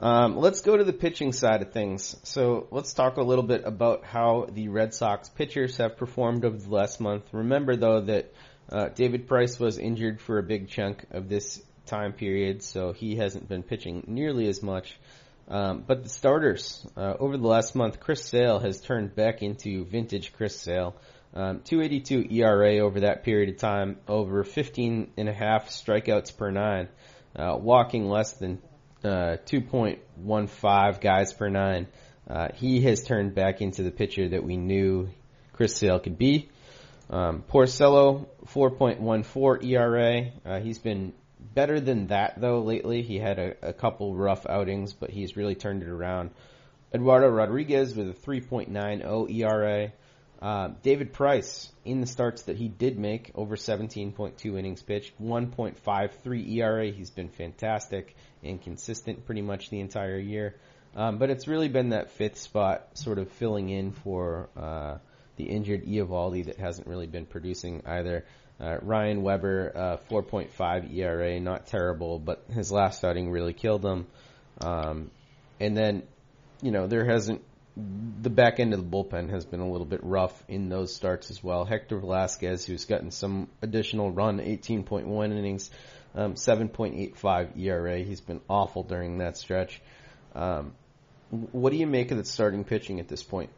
Um, let's go to the pitching side of things. So let's talk a little bit about how the Red Sox pitchers have performed over the last month. Remember though that uh, David Price was injured for a big chunk of this time period, so he hasn't been pitching nearly as much. Um, but the starters uh, over the last month, Chris Sale has turned back into vintage Chris Sale. Um, 282 ERA over that period of time, over 15 and a half strikeouts per nine, uh, walking less than uh, 2.15 guys per nine. Uh, he has turned back into the pitcher that we knew Chris Sale could be. Um, Porcello, 4.14 ERA. Uh, he's been better than that though lately. He had a, a, couple rough outings, but he's really turned it around. Eduardo Rodriguez with a 3.90 ERA. Uh, David Price in the starts that he did make over 17.2 innings pitched, 1.53 ERA. He's been fantastic and consistent pretty much the entire year. Um, but it's really been that fifth spot sort of filling in for uh, the injured Eovaldi that hasn't really been producing either. Uh, Ryan Weber, uh, 4.5 ERA, not terrible, but his last outing really killed him. Um, and then, you know, there hasn't the back end of the bullpen has been a little bit rough in those starts as well. Hector Velazquez, who's gotten some additional run, 18.1 innings, um, 7.85 ERA. He's been awful during that stretch. Um, what do you make of the starting pitching at this point?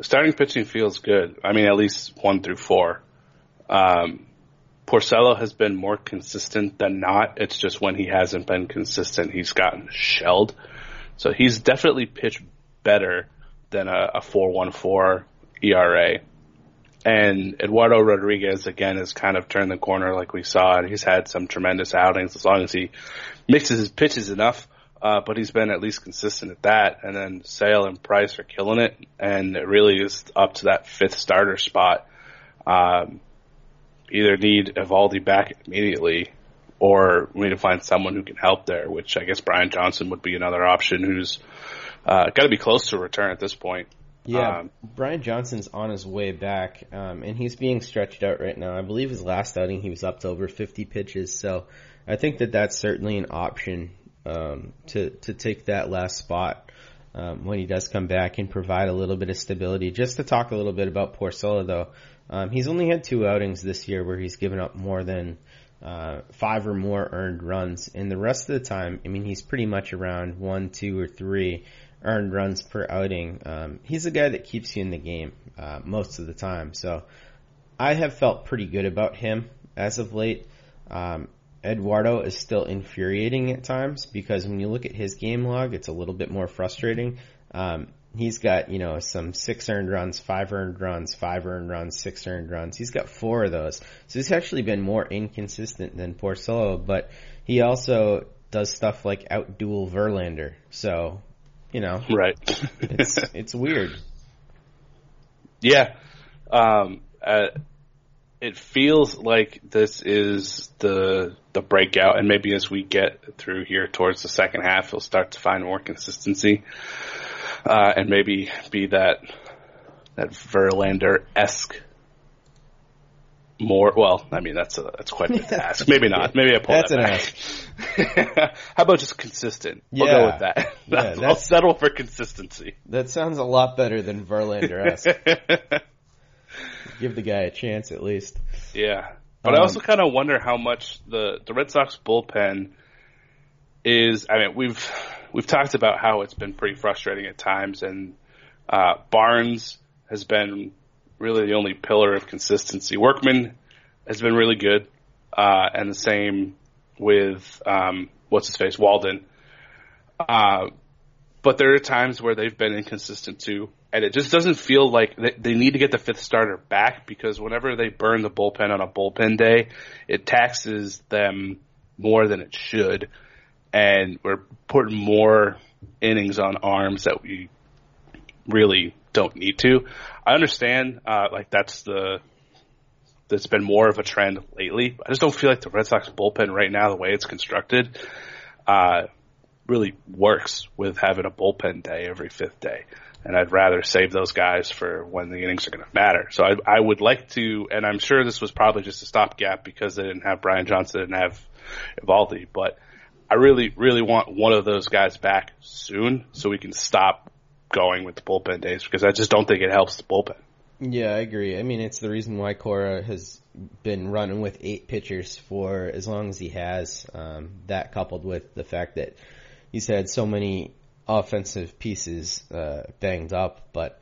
starting pitching feels good. I mean, at least one through four. Um, Porcello has been more consistent than not. It's just when he hasn't been consistent, he's gotten shelled. So he's definitely pitched better than a, a 4.14 ERA. And Eduardo Rodriguez again has kind of turned the corner like we saw, and he's had some tremendous outings as long as he mixes his pitches enough. Uh, but he's been at least consistent at that. And then Sale and Price are killing it, and it really is up to that fifth starter spot. Um, either need Eovaldi back immediately, or we need to find someone who can help there. Which I guess Brian Johnson would be another option, who's uh, got to be close to a return at this point. Yeah, um, Brian Johnson's on his way back, um, and he's being stretched out right now. I believe his last outing he was up to over 50 pitches, so I think that that's certainly an option um, to to take that last spot um, when he does come back and provide a little bit of stability. Just to talk a little bit about Porcello, though, um, he's only had two outings this year where he's given up more than uh, five or more earned runs, and the rest of the time, I mean, he's pretty much around one, two, or three earned runs per outing. Um, he's a guy that keeps you in the game uh, most of the time, so I have felt pretty good about him as of late. Um, Eduardo is still infuriating at times because when you look at his game log, it's a little bit more frustrating. Um, he's got you know some six earned runs, five earned runs, five earned runs, six earned runs. He's got four of those. So he's actually been more inconsistent than Porcello, but he also does stuff like outduel Verlander. So you know, right? it's it's weird. Yeah. Um, uh, it feels like this is the the breakout, and maybe as we get through here towards the second half, he'll start to find more consistency, uh, and maybe be that that Verlander esque more. Well, I mean that's a, that's quite a bit to ask. Maybe not. Maybe I pull that's that an ask. How about just consistent? We'll Yeah. go with that. Yeah, I'll settle for consistency. That sounds a lot better than Verlander. Give the guy a chance at least. Yeah. But I Um, also kind of wonder how much the, the Red Sox bullpen is. I mean, we've we've talked about how it's been pretty frustrating at times, and uh, Barnes has been really the only pillar of consistency. Workman has been really good, uh, and the same with um, what's his face Walden. Uh, but there are times where they've been inconsistent too, and it just doesn't feel like they, they need to get the fifth starter back because whenever they burn the bullpen on a bullpen day, it taxes them more than it should, and we're putting more innings on arms that we really don't need to. I understand, uh, like that's the that's been more of a trend lately. I just don't feel like the Red Sox bullpen right now, the way it's constructed, uh, really works with having a bullpen day every fifth day. And I'd rather save those guys for when the innings are going to matter. So I, I would like to, and I'm sure this was probably just a stopgap because they didn't have Brian Johnson and have Eovaldi, but I really, really want one of those guys back soon so we can stop going with the bullpen days because I just don't think it helps the bullpen. Yeah, I agree. I mean, it's the reason why Cora has been running with eight pitchers for as long as he has. Um, that coupled with the fact that he's had so many offensive pieces uh, banged up, but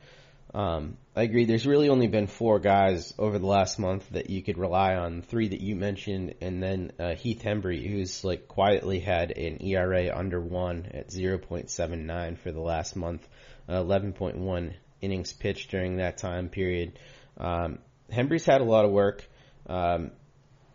um, I agree. There's really only been four guys over the last month that you could rely on. Three that you mentioned, and then uh, Heath Hembree, who's like quietly had an ERA under one at 0.79 for the last month, 11.1 innings pitched during that time period. Um, Hembree's had a lot of work. Um,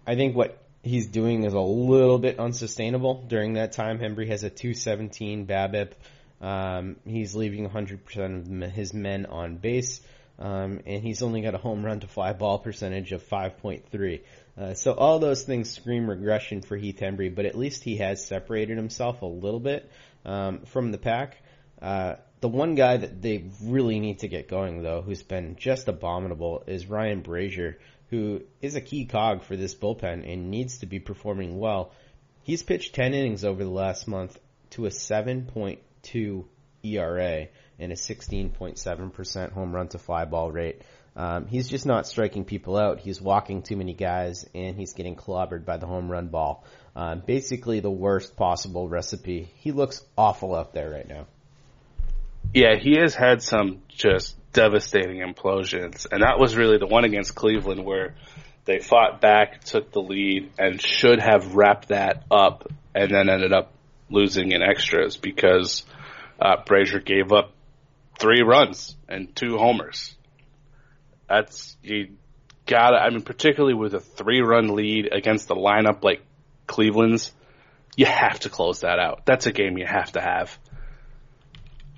I think what he's doing is a little bit unsustainable during that time. Hembree has a 217 BABIP. Um, he's leaving 100% of his men on base. Um, and he's only got a home run to fly ball percentage of 5.3. Uh, so all those things scream regression for Heath Hembree, but at least he has separated himself a little bit um, from the pack. Uh, the one guy that they really need to get going, though, who's been just abominable, is Ryan Brasier, who is a key cog for this bullpen and needs to be performing well. He's pitched 10 innings over the last month to a 7.2 ERA and a 16.7% home run to fly ball rate. Um, he's just not striking people out. He's walking too many guys and he's getting clobbered by the home run ball. Um, basically the worst possible recipe. He looks awful out there right now. Yeah, he has had some just devastating implosions, and that was really the one against Cleveland where they fought back, took the lead, and should have wrapped that up, and then ended up losing in extras because uh, Brasier gave up three runs and two homers. That's you got. I mean, particularly with a three-run lead against the lineup like Cleveland's, you have to close that out. That's a game you have to have.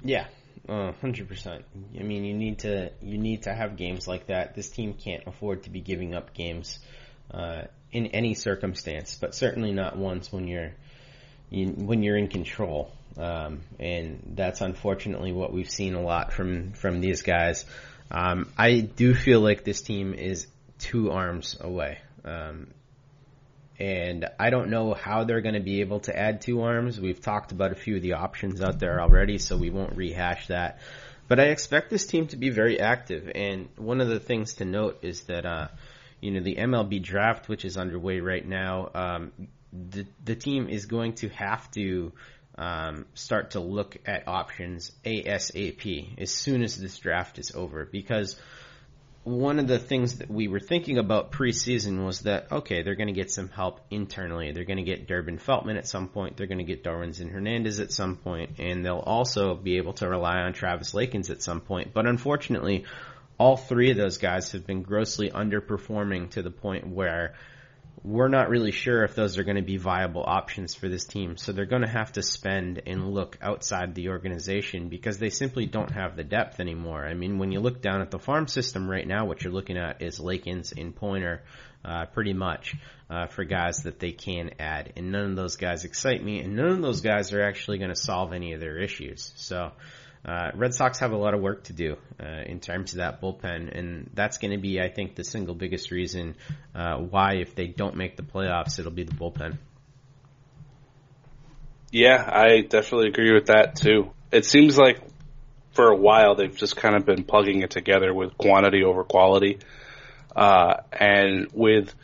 Yeah, uh, hundred percent. I mean, you need to you need to have games like that. This team can't afford to be giving up games uh, in any circumstance, but certainly not once when you're you, when you're in control. Um, and that's unfortunately what we've seen a lot from from these guys. Um, I do feel like this team is two arms away. Um, and I don't know how they're going to be able to add two arms. We've talked about a few of the options out there already, so we won't rehash that. But I expect this team to be very active. And one of the things to note is that, uh, you know, the MLB draft, which is underway right now, um, the the team is going to have to um, start to look at options ASAP as soon as this draft is over because one of the things that we were thinking about preseason was that okay, they're going to get some help internally. They're going to get Durbin Feltman at some point. They're going to get Darwinzon Hernandez at some point, and they'll also be able to rely on Travis Lakins at some point. But unfortunately, all three of those guys have been grossly underperforming to the point where we're not really sure if those are going to be viable options for this team. So they're going to have to spend and look outside the organization because they simply don't have the depth anymore. I mean, when you look down at the farm system right now, what you're looking at is Lakins and Poyner, uh, pretty much, uh, for guys that they can add. And none of those guys excite me, and none of those guys are actually going to solve any of their issues. So, uh, Red Sox have a lot of work to do uh, in terms of that bullpen, and that's going to be, I think, the single biggest reason uh, why, if they don't make the playoffs, it'll be the bullpen. Yeah, I definitely agree with that too. It seems like for a while they've just kind of been plugging it together with quantity over quality, uh, and with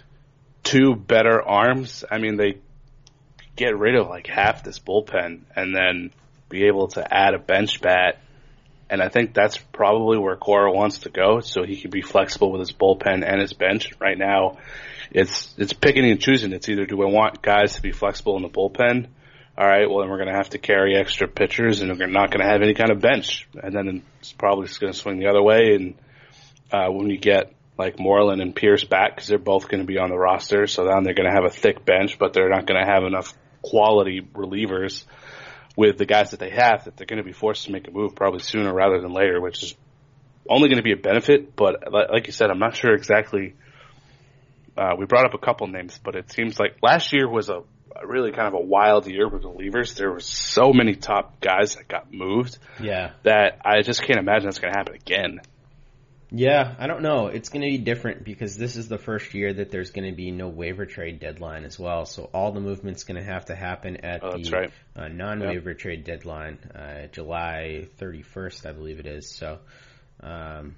two better arms, I mean they get rid of like half this bullpen, and then be able to add a bench bat. And I think that's probably where Cora wants to go, so he can be flexible with his bullpen and his bench. Right now, it's it's picking and choosing. It's either do I want guys to be flexible in the bullpen? All right, well then we're going to have to carry extra pitchers, and we're not going to have any kind of bench. And then it's probably going to swing the other way. And uh, when you get like Moreland and Pearce back, because they're both going to be on the roster, so then they're going to have a thick bench, but they're not going to have enough quality relievers with the guys that they have that they're going to be forced to make a move probably sooner rather than later, which is only going to be a benefit. But like you said, I'm not sure exactly. Uh, we brought up a couple names, but it seems like last year was a, a really kind of a wild year with relievers. There were so many top guys that got moved. Yeah. That I just can't imagine that's going to happen again. Yeah, I don't know. It's going to be different because this is the first year that there's going to be no waiver trade deadline as well. So all the movement's going to have to happen at oh, the right. uh, non-waiver yep. trade deadline, uh, July 31st, I believe it is. So, um,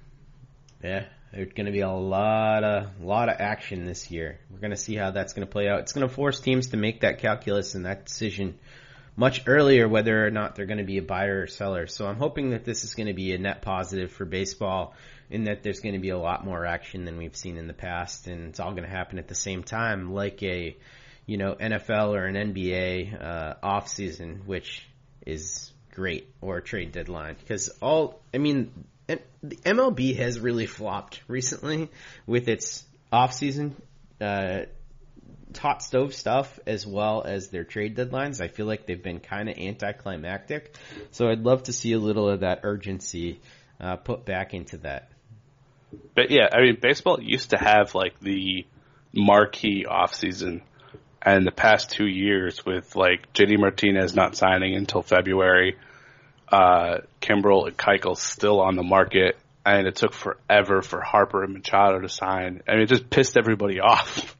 yeah, there's going to be a lot of lot of action this year. We're going to see how that's going to play out. It's going to force teams to make that calculus and that decision much earlier whether or not they're going to be a buyer or seller. So I'm hoping that this is going to be a net positive for baseball in that there's going to be a lot more action than we've seen in the past, and it's all going to happen at the same time, like a you know NFL or an NBA uh, off season, which is great, or a trade deadline because all I mean. The MLB has really flopped recently with its off season uh, hot stove stuff as well as their trade deadlines. I feel like they've been kind of anticlimactic. So I'd love to see a little of that urgency uh, put back into that. But yeah, I mean, baseball used to have like the marquee offseason. And the past two years with like JD Martinez not signing until February, uh, Kimbrel and Keuchel still on the market, and it took forever for Harper and Machado to sign. I mean, it just pissed everybody off.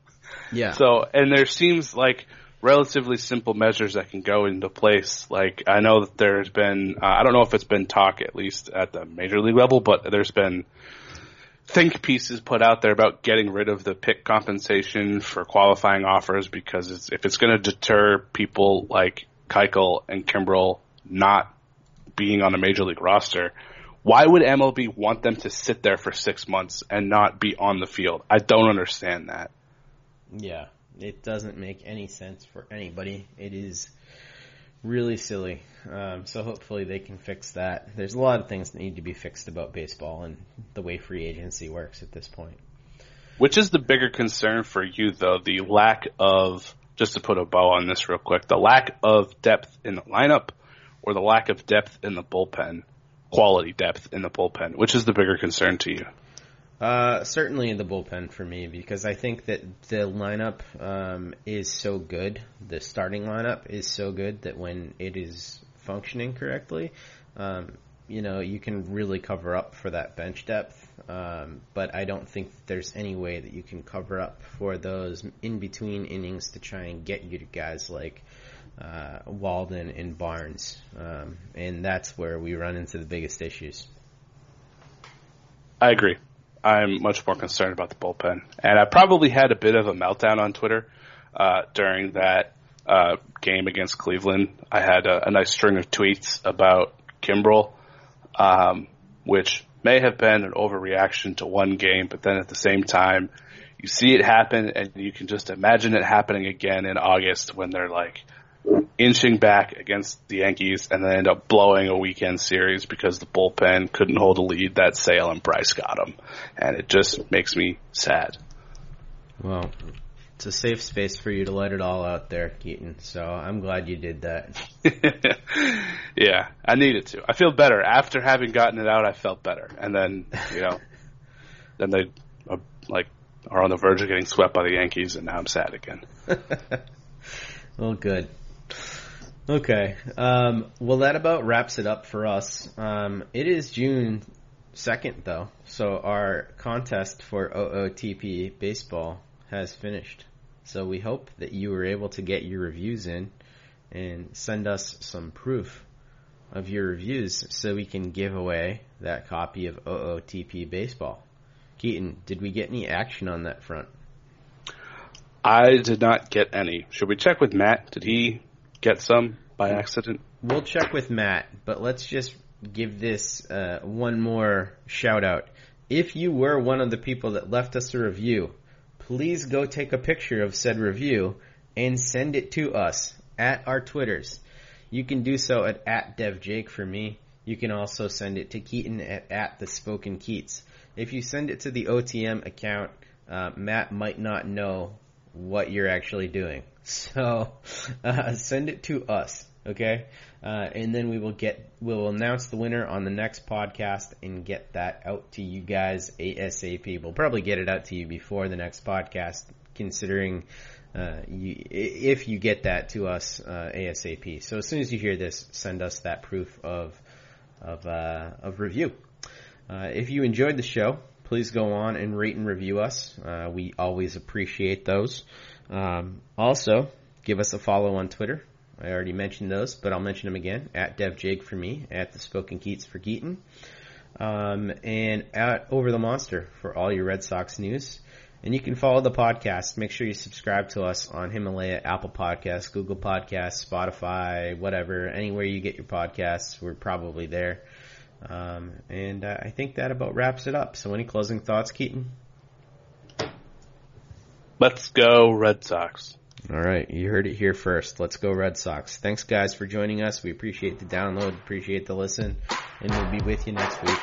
Yeah. So, and there seems like relatively simple measures that can go into place. Like, I know that there's been, uh, I don't know if it's been talk at least at the major league level, but there's been think pieces put out there about getting rid of the pick compensation for qualifying offers because it's, if it's going to deter people like Keuchel and Kimbrel not being on a major league roster, why would MLB want them to sit there for six months and not be on the field? I don't understand that. Yeah, it doesn't make any sense for anybody. It is really silly. Um, so hopefully they can fix that. There's a lot of things that need to be fixed about baseball and the way free agency works at this point. Which is the bigger concern for you, though? The lack of, just to put a bow on this real quick, the lack of depth in the lineup or the lack of depth in the bullpen, quality depth in the bullpen? Which is the bigger concern to you? Uh, certainly in the bullpen for me because I think that the lineup um, is so good. The starting lineup is so good that when it is functioning correctly, um, you know, you can really cover up for that bench depth. Um, but I don't think there's any way that you can cover up for those in between innings to try and get you to guys like uh, Walden and Barnes. Um, and that's where we run into the biggest issues. I agree. I'm much more concerned about the bullpen. And I probably had a bit of a meltdown on Twitter uh, during that uh, game against Cleveland. I had a, a, nice string of tweets about Kimbrel, um, which may have been an overreaction to one game, but then at the same time, you see it happen and you can just imagine it happening again in August when they're like inching back against the Yankees and then end up blowing a weekend series because the bullpen couldn't hold a lead that Sale and Price got them. And it just makes me sad. Well, it's a safe space for you to let it all out there, Keaton. So I'm glad you did that. yeah, I needed to. I feel better after having gotten it out. I felt better, and then you know, then they uh, like are on the verge of getting swept by the Yankees, and now I'm sad again. well, good. Okay. Um, well, that about wraps it up for us. Um, it is June 2nd, though, so our contest for OOTP baseball has finished. So we hope that you were able to get your reviews in and send us some proof of your reviews so we can give away that copy of OOTP baseball. Keaton, did we get any action on that front? I did not get any. Should we check with Matt? Did he get some by accident? We'll check with Matt, but let's just give this uh, one more shout out. If you were one of the people that left us a review, please go take a picture of said review and send it to us at our Twitters. You can do so at, at DevJake for me. You can also send it to Keaton at, at the Spoken Keats. If you send it to the OTM account, uh, Matt might not know what you're actually doing. So uh, send it to us, okay? Uh, and then we will get we'll announce the winner on the next podcast and get that out to you guys ASAP. We'll probably get it out to you before the next podcast, considering uh, you, if you get that to us uh, ASAP. So as soon as you hear this, send us that proof of of uh, of review. Uh, if you enjoyed the show, please go on and rate and review us. Uh, we always appreciate those. Um, also, give us a follow on Twitter. I already mentioned those, but I'll mention them again. At DevJake for me, at the Spoken Keats for Keaton, um, and at Over the Monster for all your Red Sox news. And you can follow the podcast. Make sure you subscribe to us on Himalaya, Apple Podcasts, Google Podcasts, Spotify, whatever. Anywhere you get your podcasts, we're probably there. Um, and uh, I think that about wraps it up. So any closing thoughts, Keaton? Let's go Red Sox. All right, you heard it here first. Let's go Red Sox. Thanks guys for joining us. We appreciate the download, appreciate the listen, and we'll be with you next week.